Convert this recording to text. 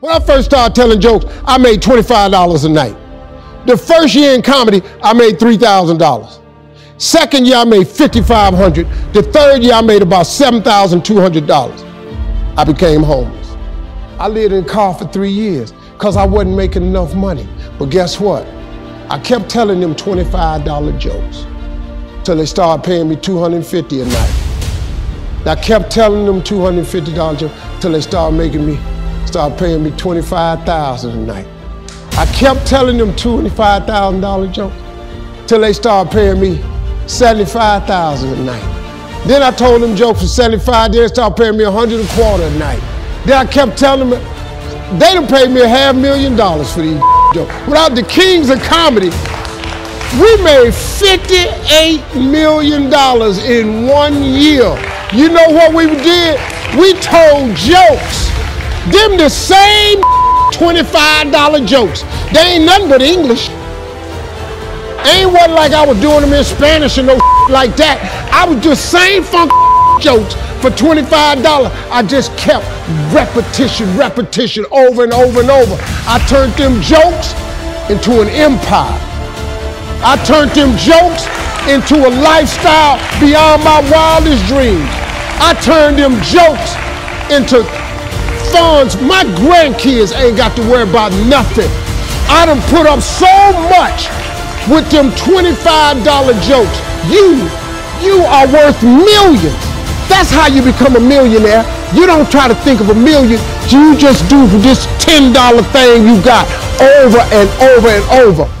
When I first started telling jokes, I made $25 a night. The first year in comedy, I made $3,000. Second year, I made 5,500. The third year, I made about $7,200. I became homeless. I lived in a car for three years because I wasn't making enough money. But guess what? I kept telling them $25 jokes till they started paying me $250 a night. I kept telling them $250 jokes till they started making me, start paying me 25000 a night. I kept telling them $25,000 jokes till they started paying me 75000 a night. Then I told them jokes for 75, then they started paying me 100 a quarter a night. Then I kept telling them, they done paid me a half million dollars for these jokes. Without the kings of comedy, we made $58 million in one year. You know what we did? We told jokes. Them the same $25 jokes. They ain't nothing but English. Ain't what like I was doing them in Spanish and no like that. I was just same funk jokes for $25. I just kept repetition, repetition over and over and over. I turned them jokes into an empire. I turned them jokes into a lifestyle beyond my wildest dreams. I turned them jokes into funds. My grandkids ain't got to worry about nothing. I done put up so much with them $25 jokes. You, you are worth millions. That's how you become a millionaire. You don't try to think of a million. You just do this $10 thing you got over and over and over.